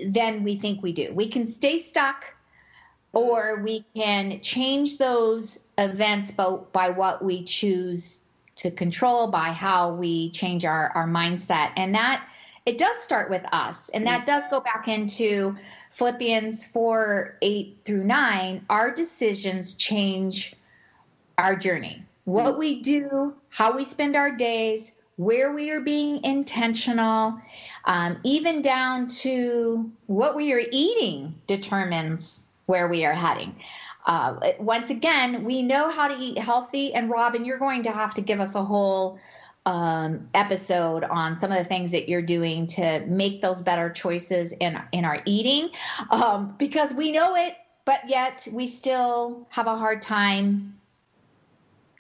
than we think we do. We can stay stuck or we can change those events by, by what we choose to control by how we change our, our mindset and that it does start with us and that does go back into philippians 4 8 through 9 our decisions change our journey. What we do how we spend our days where we are being intentional um, even down to what we are eating determines where we are heading. Uh, once again, we know how to eat healthy. And Robin, you're going to have to give us a whole um, episode on some of the things that you're doing to make those better choices in in our eating, um, because we know it, but yet we still have a hard time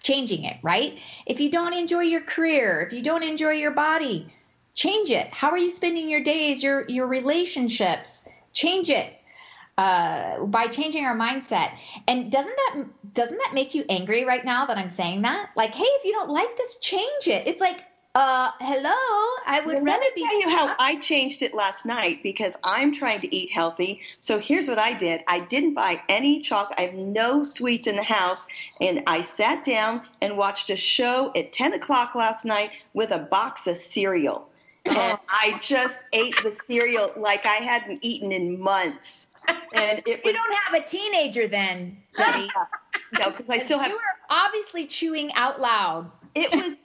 changing it. Right? If you don't enjoy your career, if you don't enjoy your body, change it. How are you spending your days? Your your relationships? Change it uh, by changing our mindset. And doesn't that doesn't that make you angry right now that I'm saying that? Like, hey, if you don't like this, change it. It's like, uh, hello, I would Well, rather let me be. tell you how I changed it last night because I'm trying to eat healthy. So here's what I did: I didn't buy any chocolate. I have no sweets in the house, and I sat down and watched a show at 10 o'clock last night with a box of cereal, and I just ate the cereal like I hadn't eaten in months. And it You was don't have a teenager then, Debbie. no, because I still have. You were obviously chewing out loud. It was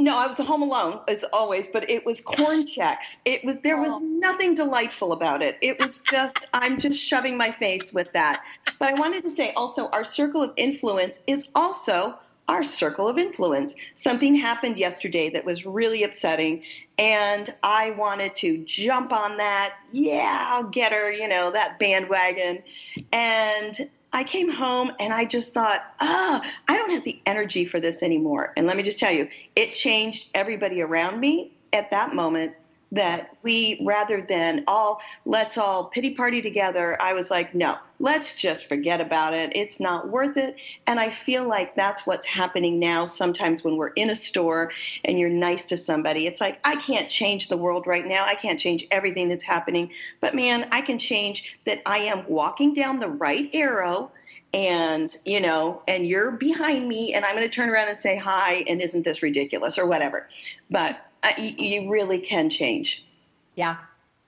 no, I was home alone as always, but it was Corn Chex. It was there was oh. nothing delightful about it. It was just I'm just shoving my face with that. But I wanted to say also our circle of influence is also our circle of influence. Something happened yesterday that was really upsetting and I wanted to jump on that. Yeah, I'll get her, you know, that bandwagon. And I came home and I just thought, ah, I don't have the energy for this anymore. And let me just tell you, it changed everybody around me at that moment that we rather than all let's all pity party together i was like no let's just forget about it. It's not worth it. And i feel like that's what's happening now sometimes when we're in a store and you're nice to somebody. It's like i can't change the world right now. I can't change everything that's happening. But man i can change that i am walking down the right arrow and you know and you're behind me and i'm going to turn around and say hi and isn't this ridiculous or whatever. But you, you really can change. Yeah,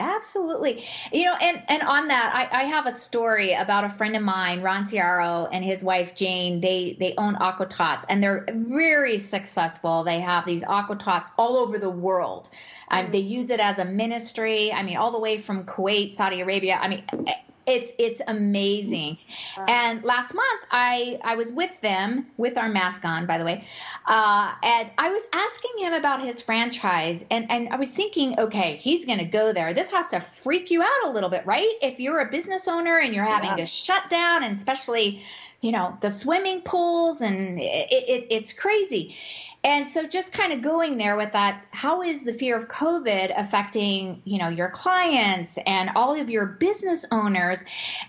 Absolutely. You know, and, and on that, I, I have a story about a friend of mine, Ron Ciaro, and his wife Jane. They they own Aquatots and they're very successful. They have these Aquatots all over the world. Um, they use it as a ministry. I mean, all the way from Kuwait, Saudi Arabia. I mean, it's it's amazing. And last month I I was with them with our mask on, by the way, uh, and I was asking him about his franchise, and and I was thinking, okay, he's going to go there. This has to freak you out a little bit, right? If you're a business owner and you're having yeah. to shut down, and especially you know the swimming pools and it, it, it's crazy and so just kind of going there with that, how is the fear of COVID affecting, you know, your clients and all of your business owners?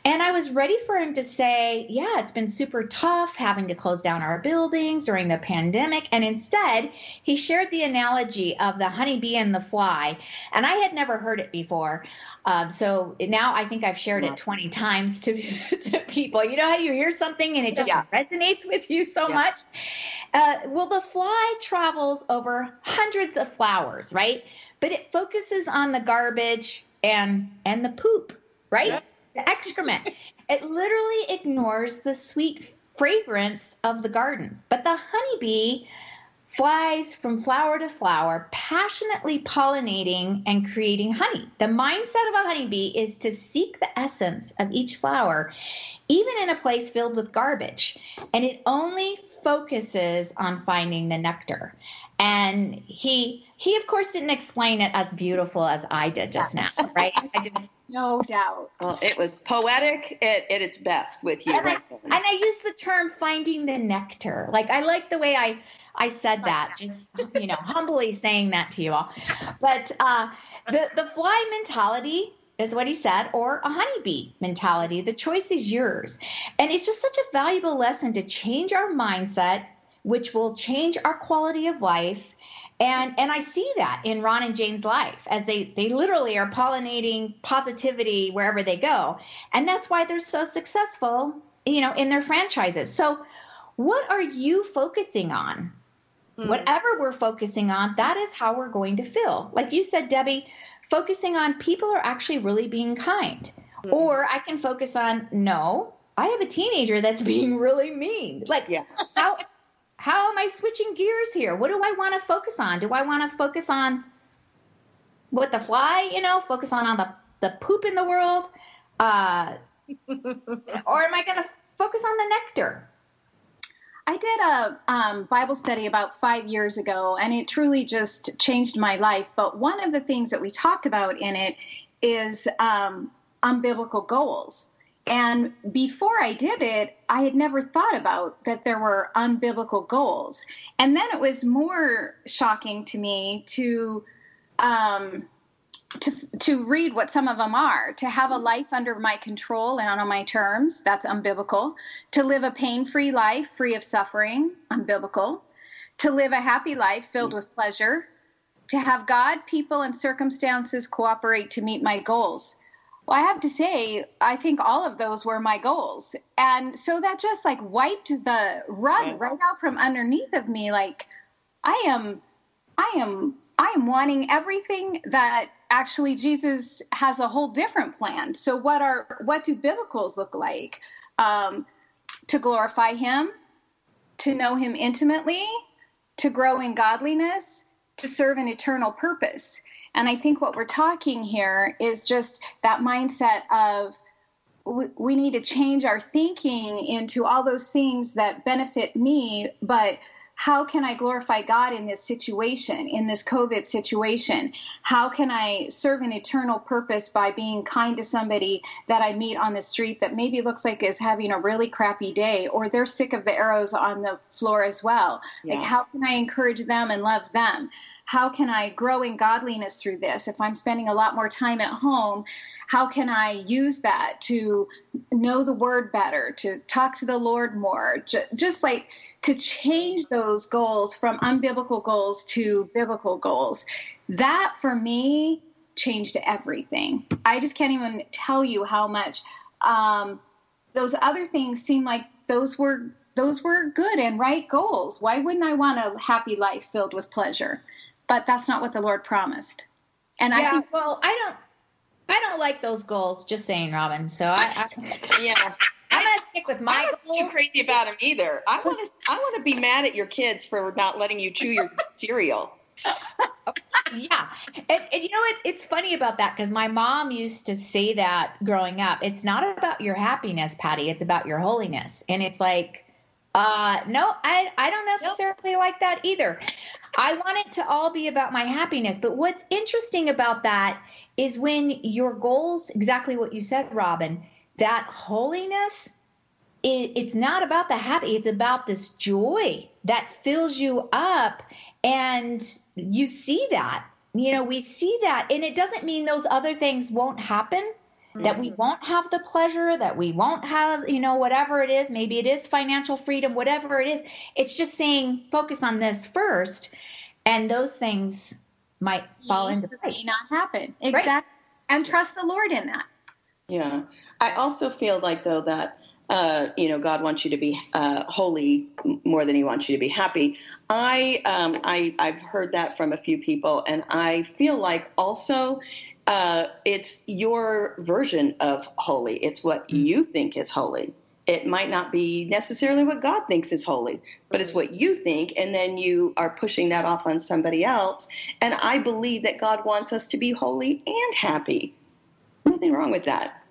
And I was ready for him to say, yeah, it's been super tough having to close down our buildings during the pandemic. And instead, he shared the analogy of the honeybee and the fly. And I had never heard it before. Um, so now I think I've shared it 20 times to, to people. You know how you hear something and it just yeah. resonates with you so yeah. much? Uh, well, the fly travels over hundreds of flowers, right? But it focuses on the garbage and and the poop, right? The excrement. it literally ignores the sweet fragrance of the gardens. But the honeybee flies from flower to flower, passionately pollinating and creating honey. The mindset of a honeybee is to seek the essence of each flower, even in a place filled with garbage. And it only focuses on finding the nectar. And he he of course didn't explain it as beautiful as I did just now, right? I just no doubt. Well, it was poetic at, at its best with you, and right? I, and I use the term finding the nectar. Like I like the way I I said that, just you know, humbly saying that to you all. But uh, the the fly mentality is what he said, or a honeybee mentality. The choice is yours. And it's just such a valuable lesson to change our mindset, which will change our quality of life. And and I see that in Ron and Jane's life as they they literally are pollinating positivity wherever they go. And that's why they're so successful, you know, in their franchises. So what are you focusing on? Hmm. Whatever we're focusing on, that is how we're going to feel. Like you said, Debbie, focusing on people are actually really being kind. Mm-hmm. Or I can focus on no, I have a teenager that's being really mean. Like yeah. how how am I switching gears here? What do I want to focus on? Do I want to focus on what the fly, you know, focus on, on the, the poop in the world? Uh, or am I going to focus on the nectar? I did a um, Bible study about five years ago, and it truly just changed my life. But one of the things that we talked about in it is um, unbiblical goals. And before I did it, I had never thought about that there were unbiblical goals. And then it was more shocking to me to um, to to read what some of them are. To have a life under my control and on my terms that's unbiblical. To live a pain-free life free of suffering unbiblical. To live a happy life filled with pleasure. To have god people and circumstances cooperate to meet my goals. Well i have to say i think all of those were my goals. And so that just like wiped the rug mm-hmm. right out from underneath of me like i am i am I am wanting everything that actually Jesus has a whole different plan. So what are what do biblicals look like? Um, to glorify Him, to know Him intimately, to grow in godliness, to serve an eternal purpose. And I think what we're talking here is just that mindset of we, we need to change our thinking into all those things that benefit me, but how can I glorify God in this situation, in this COVID situation? How can I serve an eternal purpose by being kind to somebody that I meet on the street that maybe looks like is having a really crappy day, or they're sick of the arrows on the floor as well? Yeah. Like, how can I encourage them and love them? how can I grow in godliness through this? If I'm spending a lot more time at home, how can I use that to know the word better, to talk to the Lord more? Just like to change those goals from unbiblical goals to biblical goals. That for me changed everything. I just can't even tell you how much um, those other things seem like those were those were good and right goals. Why wouldn't I want a happy life filled with pleasure? But that's not what the Lord promised. And yeah, I think, well, I don't I don't like those goals. Just saying, Robin. So I, I yeah. I'm gonna stick with my. I'm not too crazy about them either. I want to. I want to be mad at your kids for not letting you chew your cereal. yeah, and, and, you know it, it's funny about that because my mom used to say that growing up. It's not about your happiness, Patty. It's about your holiness, and it's like, uh, no, I I don't necessarily nope. like that either. I want it to all be about my happiness. But what's interesting about that is when your goals, exactly what you said, Robin that holiness it, it's not about the happy it's about this joy that fills you up and you see that. You know we see that. And it doesn't mean those other things won't happen mm-hmm. that we mm-hmm. won't have the pleasure that we won't have you know whatever it is maybe it is financial freedom whatever it is it's just saying focus on this first and those things might fall into place may not happen exactly right. and trust the lord in that yeah. I also feel like, though, that. Uh, you know, God wants you to be uh, holy more than He wants you to be happy. I, um, I, I've heard that from a few people, and I feel like also uh, it's your version of holy. It's what mm. you think is holy. It might not be necessarily what God thinks is holy, but it's what you think, and then you are pushing that off on somebody else. And I believe that God wants us to be holy and happy. Nothing wrong with that.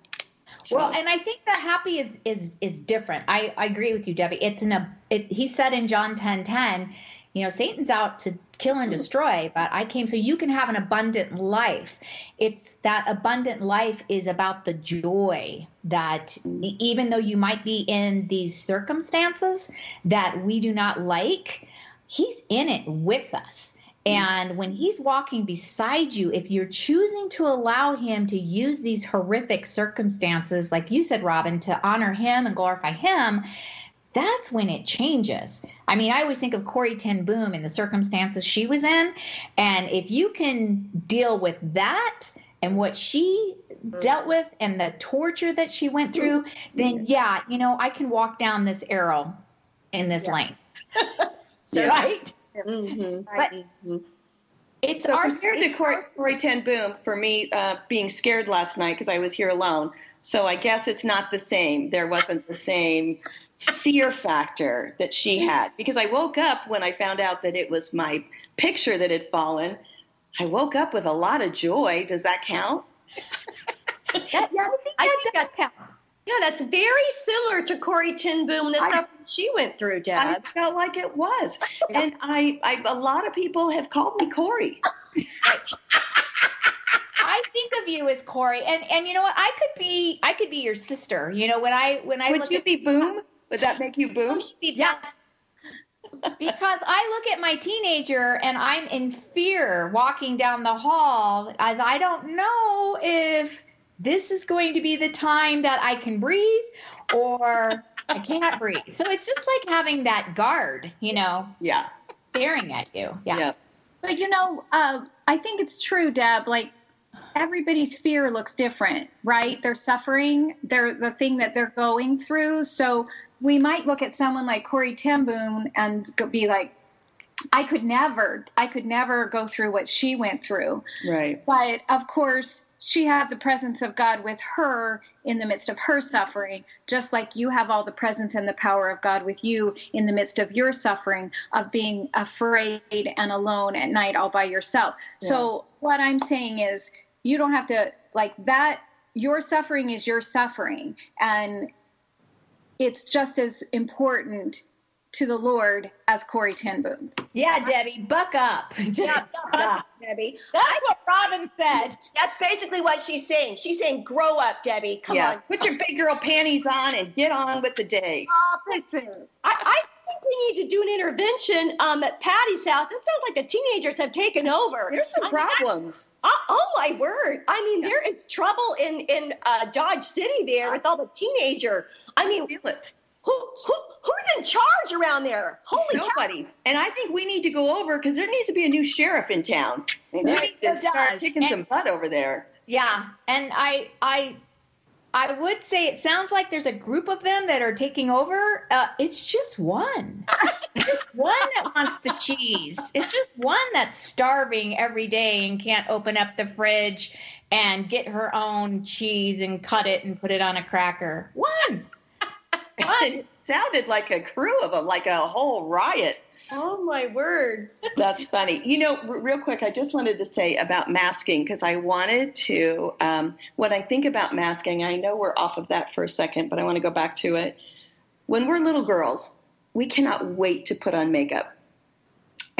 So. Well, and I think that happy is is is different. I, I agree with you, Debbie. It's in a it, he said in John 10 10, you know, Satan's out to kill and destroy, but I came so you can have an abundant life. It's that abundant life is about the joy that even though you might be in these circumstances that we do not like, he's in it with us. And when he's walking beside you, if you're choosing to allow him to use these horrific circumstances, like you said, Robin, to honor him and glorify him, that's when it changes. I mean, I always think of Corrie Ten Boom and the circumstances she was in. And if you can deal with that and what she dealt with and the torture that she went through, then yeah, you know, I can walk down this arrow in this yeah. lane. so, right? Mm-hmm. But mm-hmm. it's so our compared to Corrie, Corrie Ten Boom for me uh, being scared last night because I was here alone. So I guess it's not the same. There wasn't the same fear factor that she had because I woke up when I found out that it was my picture that had fallen. I woke up with a lot of joy. Does that count? that, yeah, I think that, I think does count. Yeah, that's very similar to Corrie Ten Boom, the I, she went through, Dad. I felt like it was. and I, I, a lot of people have called me Corrie. I think of you as Corrie, and and you know what? I could be I could be your sister. You know when I when I would you be Boom? Would that make you Boom? Yes. because I look at my teenager and I'm in fear walking down the hall as I don't know if this is going to be the time that I can breathe or I can't breathe. So it's just like having that guard, you know, yeah, staring at you. Yeah. yeah. But you know, uh, I think it's true, Deb. Like everybody's fear looks different, right? They're suffering, they're the thing that they're going through. So we might look at someone like Corrie Ten Boom and be like, I could never, I could never go through what she went through. Right. But of course, she had the presence of God with her in the midst of her suffering, just like you have all the presence and the power of God with you in the midst of your suffering, of being afraid and alone at night all by yourself. Yeah. So, what I'm saying is, you don't have to, like, that, your suffering is your suffering. And it's just as important to the Lord as Corrie Ten Boom. Yeah, Debbie, buck up. yeah, buck up, Debbie. That's what Robin said. That's basically what she's saying. She's saying, grow up, Debbie. Come yeah. on. Put your big girl panties on and get on with the day. Oh, listen. I, I think we need to do an intervention um, at Patty's house. It sounds like the teenagers have taken over. There's some I mean, problems. Oh, oh my word! I mean, Yeah. there is trouble in in uh, Dodge City there with all the teenager. I mean, Feel it. Who who who's in charge around there? Holy cow! Nobody. And I think we need to go over because there needs to be a new sheriff in town. And they need to does. start kicking And- some butt over there. Yeah, and I I I would say it sounds like there's a group of them that are taking over. Uh, it's just one. It's just one that wants the cheese. It's just one that's starving every day and can't open up the fridge and get her own cheese and cut it and put it on a cracker. One. It sounded like a crew of them, like a whole riot. Oh my word! That's funny. You know, r- real quick, I just wanted to say about masking because I wanted to. Um, when I think about masking, I know we're off of that for a second, but I want to go back to it. When we're little girls, we cannot wait to put on makeup.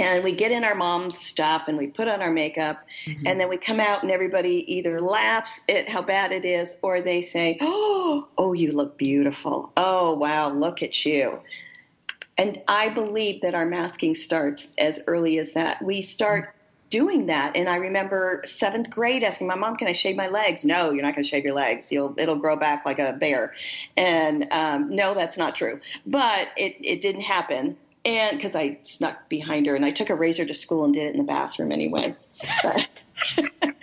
And we get in our mom's stuff and we put on our makeup, and then we come out and everybody either laughs at how bad it is or they say, Oh, oh, you look beautiful. Oh, wow, look at you. And I believe that our masking starts as early as that. We start doing that. And I remember seventh grade asking my mom, "Can I shave my legs?" No, you're not going to shave your legs. You'll it'll grow back like a bear. And um, no, that's not true. But it it didn't happen. And because I snuck behind her and I took a razor to school and did it in the bathroom anyway. But,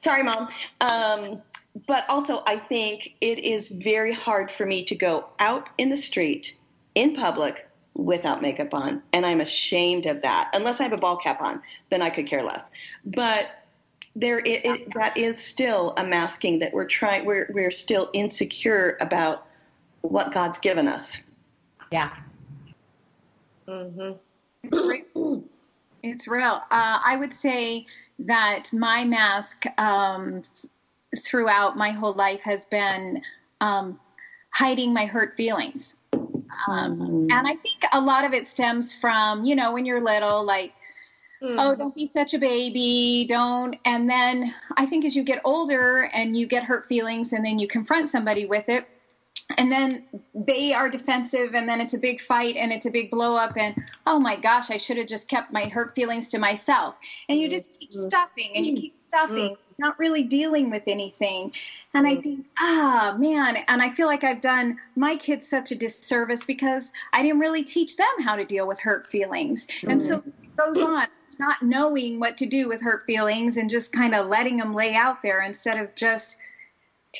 sorry, mom. Um, but also, I think it is very hard for me to go out in the street in public without makeup on, and I'm ashamed of that. Unless I have a ball cap on, then I could care less. But there, it, it, that is still a masking that we're trying. We're we're still insecure about what God's given us. Yeah. Hmm It's real. It's real. Uh, I would say that my mask um, throughout my whole life has been um, hiding my hurt feelings. Um, and I think a lot of it stems from, you know, when you're little, like, oh, don't be such a baby, don't. And then I think as you get older and you get hurt feelings and then you confront somebody with it, and then they are defensive and then it's a big fight and it's a big blow up and oh my gosh i should have just kept my hurt feelings to myself. And you just keep mm-hmm. stuffing and you mm-hmm. keep stuffing mm-hmm. not really dealing with anything. And i think ah man and i feel like i've done my kids such a disservice because i didn't really teach them how to deal with hurt feelings. And so it goes on it's not knowing what to do with hurt feelings and just kind of letting them lay out there instead of just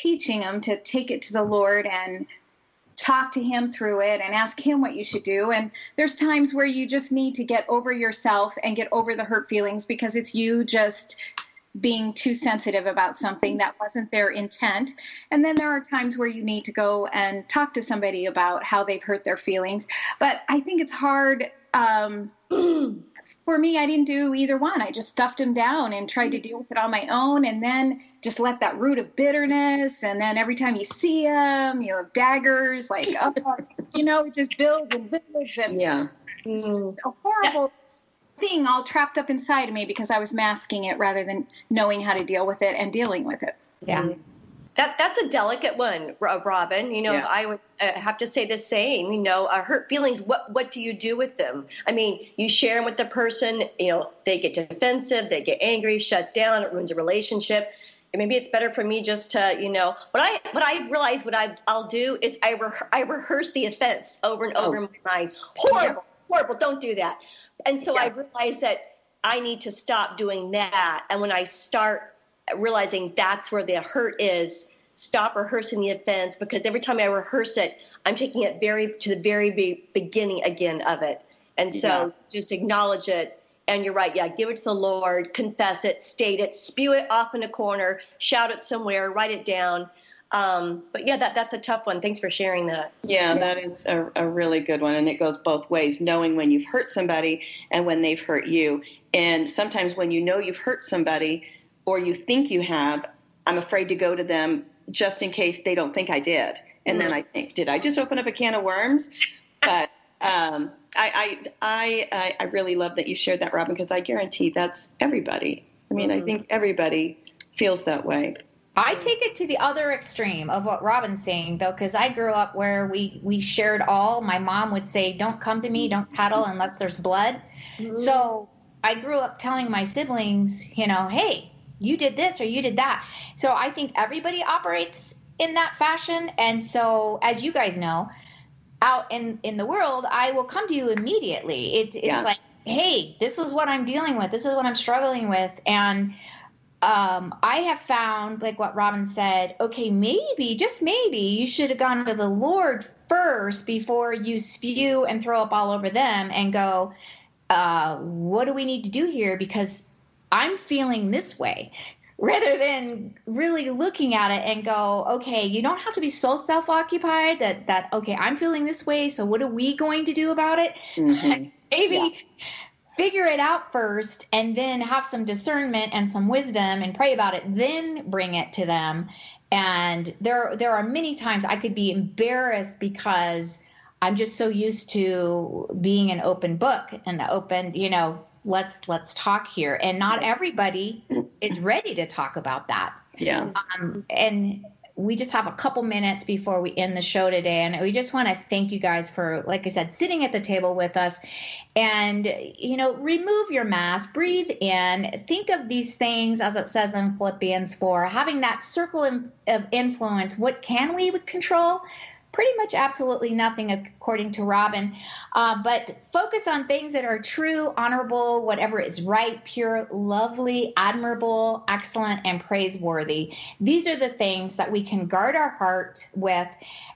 teaching them to take it to the Lord and talk to Him through it and ask Him what you should do. And there's times where you just need to get over yourself and get over the hurt feelings because it's you just being too sensitive about something that wasn't their intent. And then there are times where you need to go and talk to somebody about how they've hurt their feelings. But I think it's hard. Um, for me, I didn't do either one. I just stuffed them down and tried to deal with it on my own, and then just let that root of bitterness. And then every time you see them, you have daggers, like oh, you know, it just builds and builds, and Yeah. it's just a horrible thing all trapped up inside of me because I was masking it rather than knowing how to deal with it and dealing with it. Yeah. Mm. That that's a delicate one, Robin. You know, Yeah. I would uh, have to say the same. You know, uh, hurt feelings. What what do you do with them? I mean, you share them with the person. You know, they get defensive, they get angry, shut down. It ruins a relationship. And maybe it's better for me just to, you know, what I what I realize what I I'll do is I re- I rehearse the offense over and over Oh. in my mind. Horrible, horrible. Don't do that. And so I realize that I need to stop doing that. And when I start realizing that's where the hurt is, stop rehearsing the offense because every time I rehearse it, I'm taking it very to the very be- beginning again of it. And so Yeah. just acknowledge it. And you're right, yeah, give it to the Lord, confess it, state it, spew it off in a corner, shout it somewhere, write it down. Um, but yeah, that, that's a tough one. Thanks for sharing that. Yeah, that is a, a really good one. And it goes both ways knowing when you've hurt somebody and when they've hurt you. And sometimes when you know you've hurt somebody or you think you have, I'm afraid to go to them just in case they don't think I did. And then I think, did I just open up a can of worms? But um, I, I, I, I- really love that you shared that, Robin, because I guarantee that's everybody. I mean, I think everybody feels that way. I take it to the other extreme of what Robin's saying, though, because I grew up where we we shared all. My mom would say, "Don't come to me, don't tattle unless there's blood." Mm-hmm. So I grew up telling my siblings, you know, "Hey, you did this or you did that." So I think everybody operates in that fashion, and so as you guys know, out in in the world, I will come to you immediately. It, it's yeah. like, "Hey, this is what I'm dealing with. This is what I'm struggling with," and um, I have found, like what Robin said, okay, maybe, just maybe, you should have gone to the Lord first before you spew and throw up all over them and go, uh, what do we need to do here? Because I'm feeling this way. Rather than really looking at it and go, okay, you don't have to be so self-occupied that that okay, I'm feeling this way, so what are we going to do about it? Mm-hmm. Maybe yeah figure it out first and then have some discernment and some wisdom and pray about it then bring it to them and there there are many times i could be embarrassed because i'm just so used to being an open book and open you know let's let's talk here and not everybody is ready to talk about that yeah um, and we just have a couple minutes before we end the show today. And we just want to thank you guys for, like I said, sitting at the table with us. And, you know, remove your mask, breathe in, think of these things as it says in Philippians 4, having that circle of influence. What can we control? Pretty much absolutely nothing according to Robin. Uh, but focus on things that are true, honorable, whatever is right, pure, lovely, admirable, excellent, and praiseworthy. These are the things that we can guard our heart with.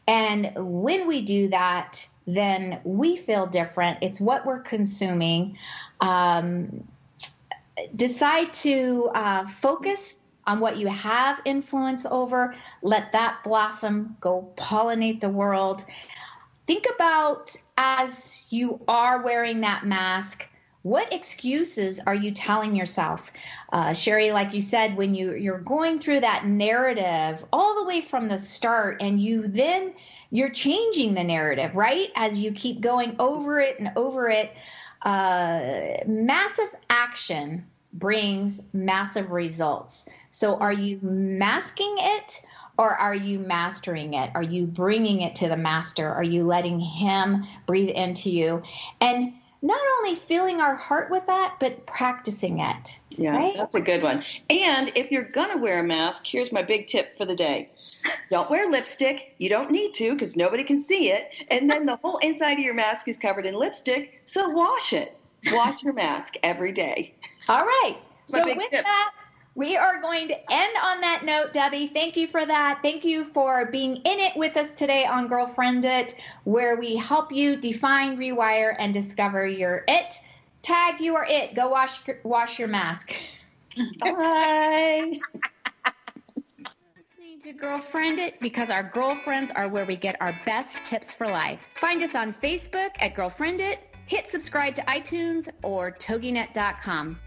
And when we do that, then we feel different. It's what we're consuming. Um, decide to uh, focus on what you have influence over. Let that blossom, go pollinate the world. Think about as you are wearing that mask, what excuses are you telling yourself uh, sherry like you said when you you're going through that narrative all the way from the start and you then you're changing the narrative right as you keep going over it and over it uh, massive action brings massive results. So, are you masking it or are you mastering it? Are you bringing it to the master? Are you letting him breathe into you? And not only filling our heart with that, but practicing it. Yeah, right? that's a good one. And if you're going to wear a mask, here's my big tip for the day don't wear lipstick. You don't need to because nobody can see it. And then the whole inside of your mask is covered in lipstick. So wash it. Wash your mask every day. All right. so with tip. that, we are going to end on that note, Debbie. Thank you for that. Thank you for being in it with us today on Girlfriend It, where we help you define, rewire, and discover your it. Tag you are it. Go wash wash your mask. Bye. Listening to Girlfriend It because our girlfriends are where we get our best tips for life. Find us on Facebook at Girlfriend It Hit subscribe to iTunes or toginet.com.